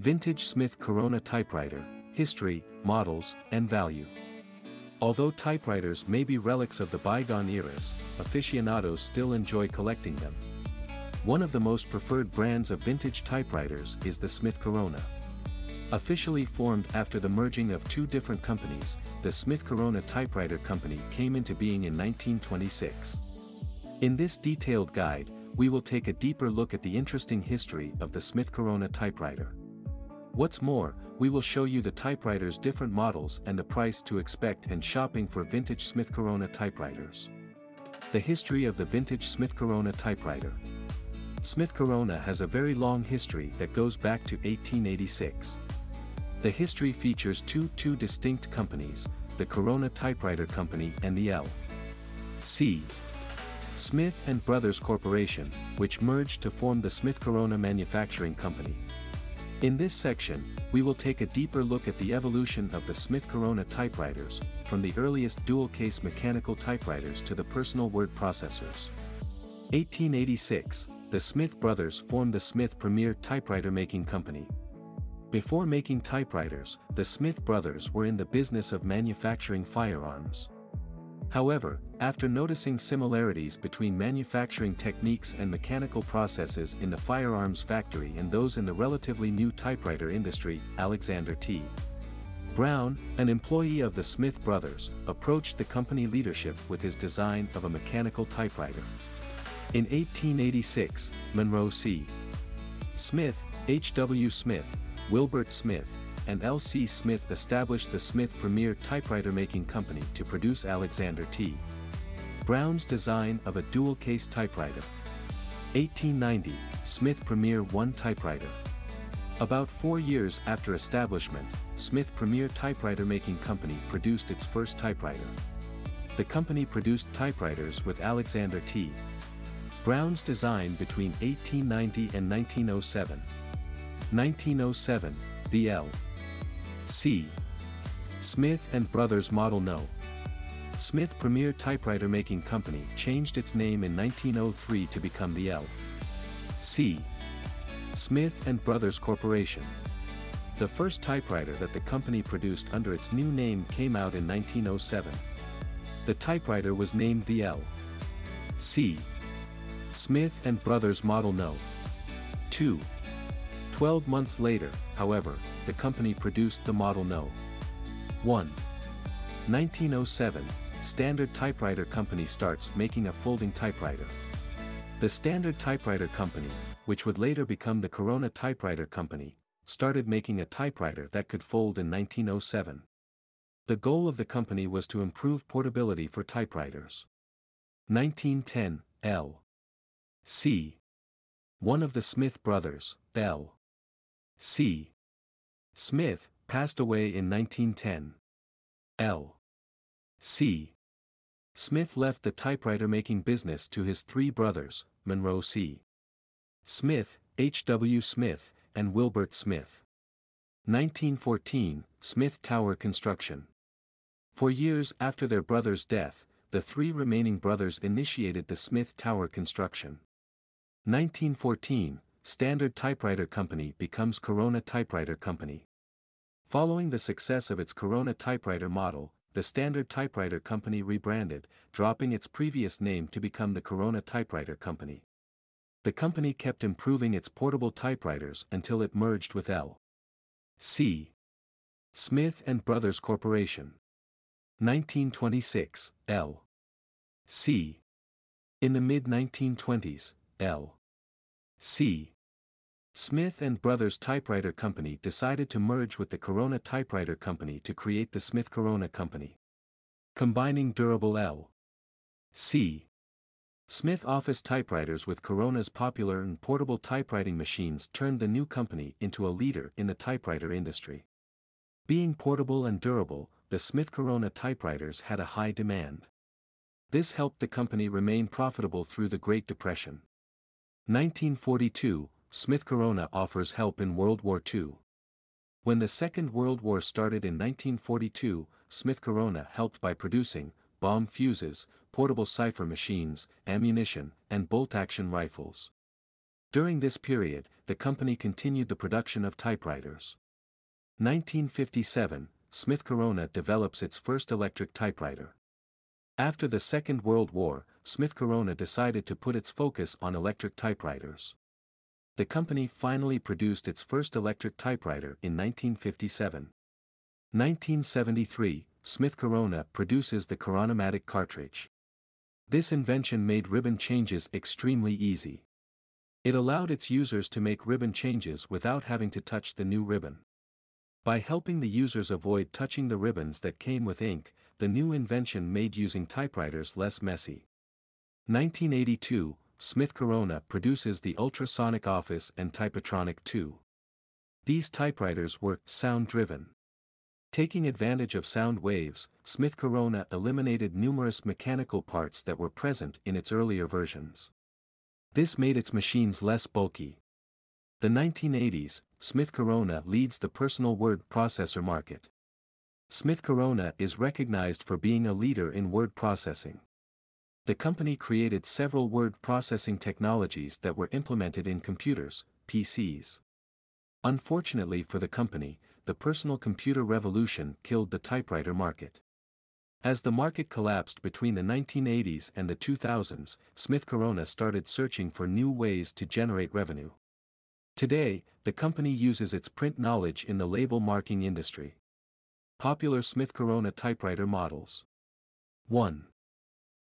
Vintage Smith Corona Typewriter, History, Models, and Value. Although typewriters may be relics of the bygone eras, aficionados still enjoy collecting them. One of the most preferred brands of vintage typewriters is the Smith Corona. Officially formed after the merging of two different companies, the Smith Corona Typewriter Company came into being in 1926. In this detailed guide, we will take a deeper look at the interesting history of the Smith Corona typewriter. What's more, we will show you the typewriter's different models and the price to expect and shopping for vintage Smith Corona typewriters. The history of the vintage Smith Corona typewriter. Smith Corona has a very long history that goes back to 1886. The history features two two distinct companies, the Corona Typewriter Company and the L. C. Smith and Brothers Corporation, which merged to form the Smith Corona Manufacturing Company. In this section, we will take a deeper look at the evolution of the Smith Corona typewriters, from the earliest dual-case mechanical typewriters to the personal word processors. 1886, the Smith brothers formed the Smith Premier Typewriter Making Company. Before making typewriters, the Smith brothers were in the business of manufacturing firearms. However, after noticing similarities between manufacturing techniques and mechanical processes in the firearms factory and those in the relatively new typewriter industry, Alexander T. Brown, an employee of the Smith brothers, approached the company leadership with his design of a mechanical typewriter. In 1886, Monroe C. Smith, H. W. Smith, Wilbert Smith, and L.C. Smith established the Smith Premier Typewriter Making Company to produce Alexander T. Brown's design of a dual-case typewriter. 1890, Smith Premier 1 typewriter. About four years after establishment, Smith Premier Typewriter Making Company produced its first typewriter. The company produced typewriters with Alexander T. Brown's design between 1890 and 1907. 1907, the L. C. Smith and Brothers Model No. Smith Premier Typewriter Making Company changed its name in 1903 to become the L. C. Smith and Brothers Corporation. The first typewriter that the company produced under its new name came out in 1907. The typewriter was named the L. C. Smith and Brothers Model No. 2. Twelve months later, however, the company produced the Model No. 1. 1907, Standard Typewriter Company starts making a folding typewriter. The Standard Typewriter Company, which would later become the Corona Typewriter Company, started making a typewriter that could fold in 1907. The goal of the company was to improve portability for typewriters. 1910, L. C. One of the Smith brothers, L. C. Smith, passed away in 1910. L. C. Smith left the typewriter making business to his three brothers, Monroe C. Smith, H. W. Smith, and Wilbert Smith. 1914, Smith Tower Construction. For years after their brother's death, the three remaining brothers initiated the Smith Tower construction. 1914, Standard Typewriter Company becomes Corona Typewriter Company. Following the success of its Corona typewriter model, the Standard Typewriter Company rebranded, dropping its previous name to become the Corona Typewriter Company. The company kept improving its portable typewriters until it merged with L. C. Smith and Brothers Corporation. 1926, L. C. In the mid-1920s, L. C. Smith and Brothers Typewriter Company decided to merge with the Corona Typewriter Company to create the Smith Corona Company. Combining durable L. C. Smith office typewriters with Corona's popular and portable typewriting machines turned the new company into a leader in the typewriter industry. Being portable and durable, the Smith Corona typewriters had a high demand. This helped the company remain profitable through the Great Depression. 1942, Smith Corona offers help in World War II. When the Second World War started in 1942, Smith Corona helped by producing bomb fuses, portable cipher machines, ammunition, and bolt-action rifles. During this period, the company continued the production of typewriters. 1957, Smith Corona develops its first electric typewriter. After the Second World War, Smith Corona decided to put its focus on electric typewriters. The company finally produced its first electric typewriter in 1957. 1973, Smith Corona produces the Coronamatic cartridge. This invention made ribbon changes extremely easy. It allowed its users to make ribbon changes without having to touch the new ribbon. By helping the users avoid touching the ribbons that came with ink, the new invention made using typewriters less messy. 1982, Smith Corona produces the Ultrasonic Office and Typotronic 2. These typewriters were sound-driven. Taking advantage of sound waves, Smith Corona eliminated numerous mechanical parts that were present in its earlier versions. This made its machines less bulky. The 1980s, Smith Corona leads the personal word processor market. Smith Corona is recognized for being a leader in word processing the company created several word processing technologies that were implemented in computers, PCs. Unfortunately for the company, the personal computer revolution killed the typewriter market. As the market collapsed between the 1980s and the 2000s, Smith Corona started searching for new ways to generate revenue. Today, the company uses its print knowledge in the label marking industry. Popular Smith Corona typewriter models 1.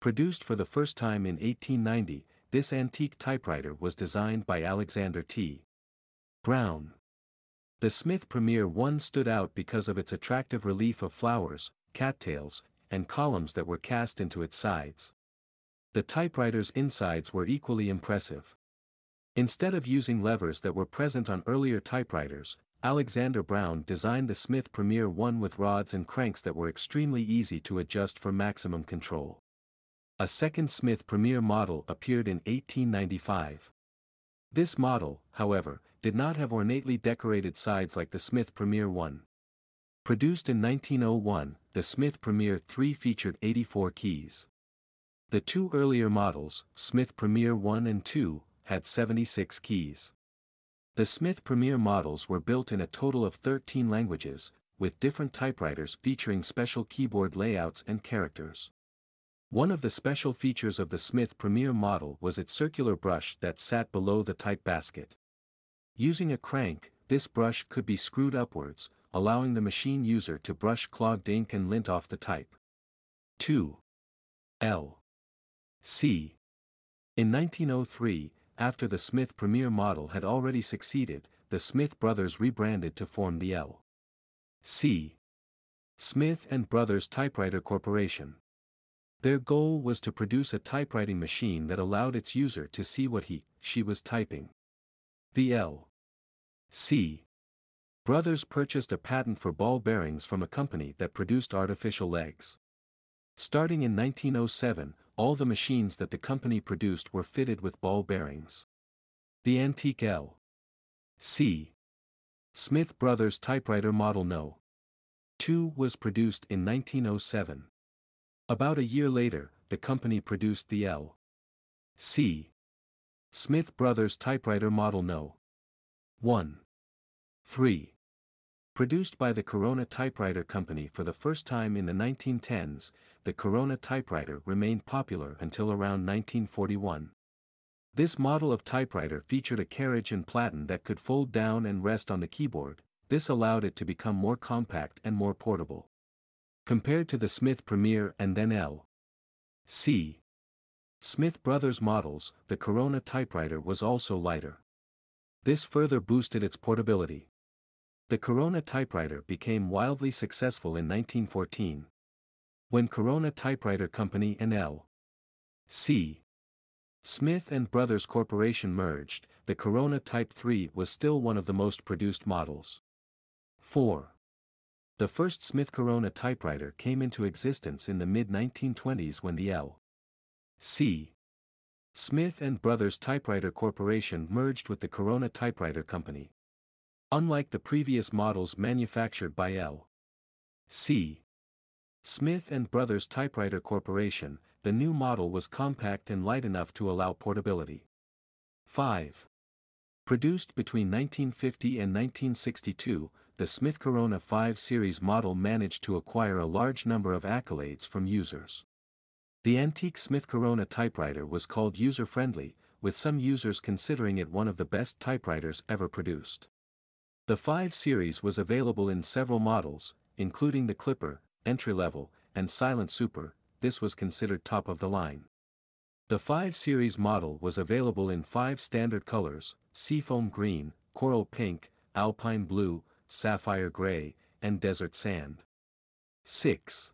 Produced for the first time in 1890, this antique typewriter was designed by Alexander T. Brown. The Smith Premier 1 stood out because of its attractive relief of flowers, cattails, and columns that were cast into its sides. The typewriter's insides were equally impressive. Instead of using levers that were present on earlier typewriters, Alexander Brown designed the Smith Premier 1 with rods and cranks that were extremely easy to adjust for maximum control. A second Smith Premier model appeared in 1895. This model, however, did not have ornately decorated sides like the Smith Premier 1. Produced in 1901, the Smith Premier 3 featured 84 keys. The two earlier models, Smith Premier 1 and 2, had 76 keys. The Smith Premier models were built in a total of 13 languages, with different typewriters featuring special keyboard layouts and characters. One of the special features of the Smith Premier model was its circular brush that sat below the type basket. Using a crank, this brush could be screwed upwards, allowing the machine user to brush clogged ink and lint off the type. 2. L. C. In 1903, after the Smith Premier model had already succeeded, the Smith brothers rebranded to form the L. C. Smith and Brothers Typewriter Corporation. Their goal was to produce a typewriting machine that allowed its user to see what he, she was typing. The L. C. Brothers purchased a patent for ball bearings from a company that produced artificial legs. Starting in 1907, all the machines that the company produced were fitted with ball bearings. The antique L. C. Smith Brothers typewriter model No. 2 was produced in 1907. About a year later, the company produced the L. C. Smith Brothers typewriter model No. 1. 3. Produced by the Corona Typewriter Company for the first time in the 1910s, the Corona typewriter remained popular until around 1941. This model of typewriter featured a carriage and platen that could fold down and rest on the keyboard, this allowed it to become more compact and more portable. Compared to the Smith Premier and then L. C. Smith Brothers models, the Corona typewriter was also lighter. This further boosted its portability. The Corona typewriter became wildly successful in 1914. When Corona Typewriter Company and L. C. Smith and Brothers Corporation merged, the Corona Type 3 was still one of the most produced models. 4. The first Smith Corona typewriter came into existence in the mid-1920s when the L. C. Smith and Brothers Typewriter Corporation merged with the Corona Typewriter Company. Unlike the previous models manufactured by L. C. Smith and Brothers Typewriter Corporation, the new model was compact and light enough to allow portability. 5. Produced between 1950 and 1962, the Smith Corona 5 series model managed to acquire a large number of accolades from users. The antique Smith Corona typewriter was called user-friendly, with some users considering it one of the best typewriters ever produced. The 5 series was available in several models, including the Clipper, entry-level, and Silent Super, this was considered top of the line. The 5 Series model was available in five standard colors, seafoam green, coral pink, alpine blue, sapphire gray, and desert sand. 6.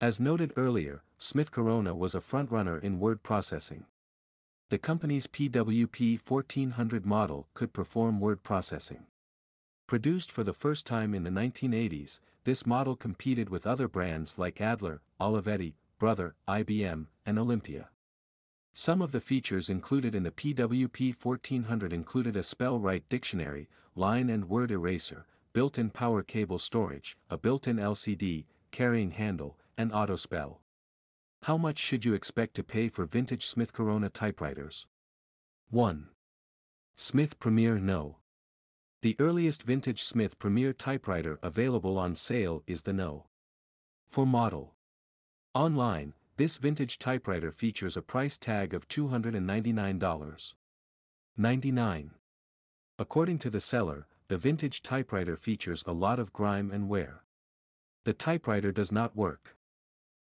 As noted earlier, Smith Corona was a frontrunner in word processing. The company's PWP 1400 model could perform word processing. Produced for the first time in the 1980s, this model competed with other brands like Adler, Olivetti, Brother, IBM, and Olympia. Some of the features included in the PWP 1400 included a spell-right dictionary, line and word eraser, built-in power cable storage, a built-in LCD, carrying handle, and auto-spell. How much should you expect to pay for vintage Smith Corona typewriters? 1. Smith Premier No. The earliest vintage Smith Premier typewriter available on sale is the No. For model. Online, this vintage typewriter features a price tag of $299. 99. According to the seller, the vintage typewriter features a lot of grime and wear. The typewriter does not work.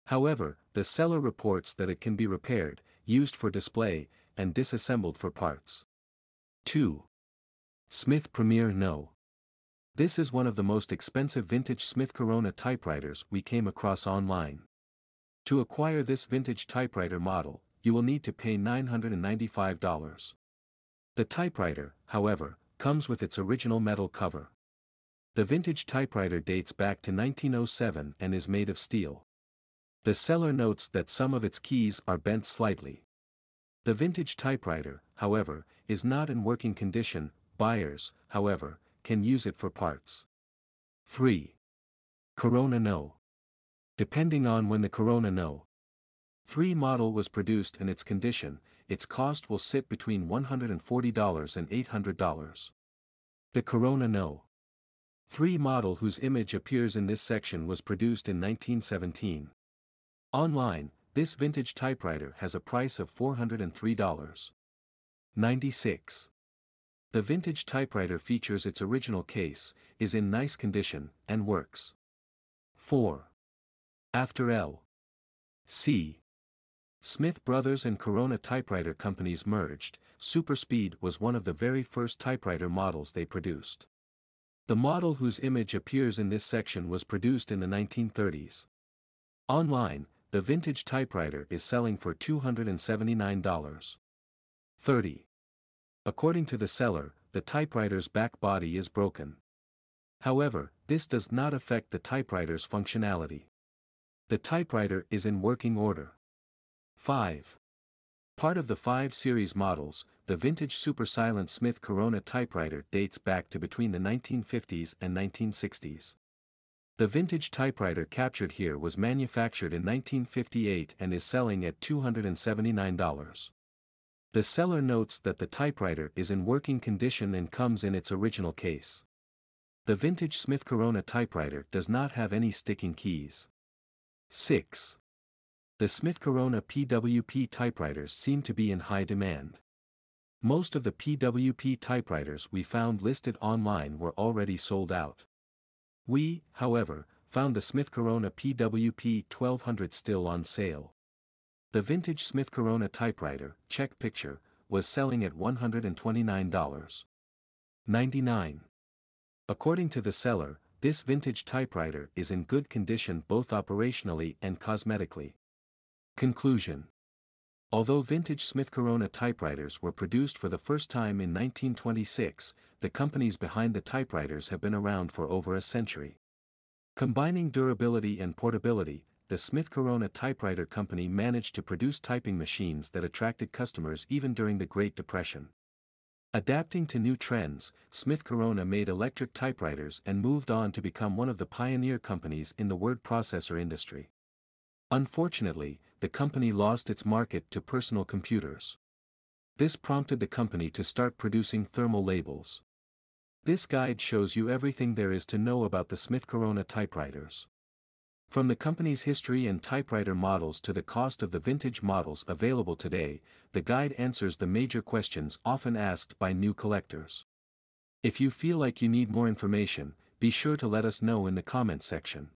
However, the seller reports that it can be repaired, used for display, and disassembled for parts. 2. Smith Premier No. This is one of the most expensive vintage Smith Corona typewriters we came across online. To acquire this vintage typewriter model, you will need to pay $995. The typewriter, however, comes with its original metal cover. The vintage typewriter dates back to 1907 and is made of steel. The seller notes that some of its keys are bent slightly. The vintage typewriter, however, is not in working condition, buyers, however, can use it for parts. 3. Corona No. Depending on when the Corona No. 3 model was produced and its condition, its cost will sit between $140 and $800. The Corona No. 3 model whose image appears in this section was produced in 1917. Online, this vintage typewriter has a price of $403. 96. The vintage typewriter features its original case, is in nice condition, and works. 4. After L. C. Smith Brothers and Corona typewriter companies merged, Superspeed was one of the very first typewriter models they produced. The model whose image appears in this section was produced in the 1930s. Online, the vintage typewriter is selling for $279. 30. According to the seller, the typewriter's back body is broken. However, this does not affect the typewriter's functionality. The typewriter is in working order. 5. Part of the 5 series models, the vintage Super Silent Smith Corona typewriter dates back to between the 1950s and 1960s. The vintage typewriter captured here was manufactured in 1958 and is selling at $279. The seller notes that the typewriter is in working condition and comes in its original case. The vintage Smith Corona typewriter does not have any sticking keys. 6. The Smith Corona PWP typewriters seem to be in high demand. Most of the PWP typewriters we found listed online were already sold out. We, however, found the Smith Corona PWP 1200 still on sale. The vintage Smith Corona typewriter, check picture, was selling at $129. 99. According to the seller, this vintage typewriter is in good condition both operationally and cosmetically. Conclusion Although vintage Smith Corona typewriters were produced for the first time in 1926, the companies behind the typewriters have been around for over a century. Combining durability and portability, the Smith Corona Typewriter Company managed to produce typing machines that attracted customers even during the Great Depression. Adapting to new trends, Smith Corona made electric typewriters and moved on to become one of the pioneer companies in the word processor industry. Unfortunately, the company lost its market to personal computers. This prompted the company to start producing thermal labels. This guide shows you everything there is to know about the Smith Corona typewriters. From the company's history and typewriter models to the cost of the vintage models available today, the guide answers the major questions often asked by new collectors. If you feel like you need more information, be sure to let us know in the comments section.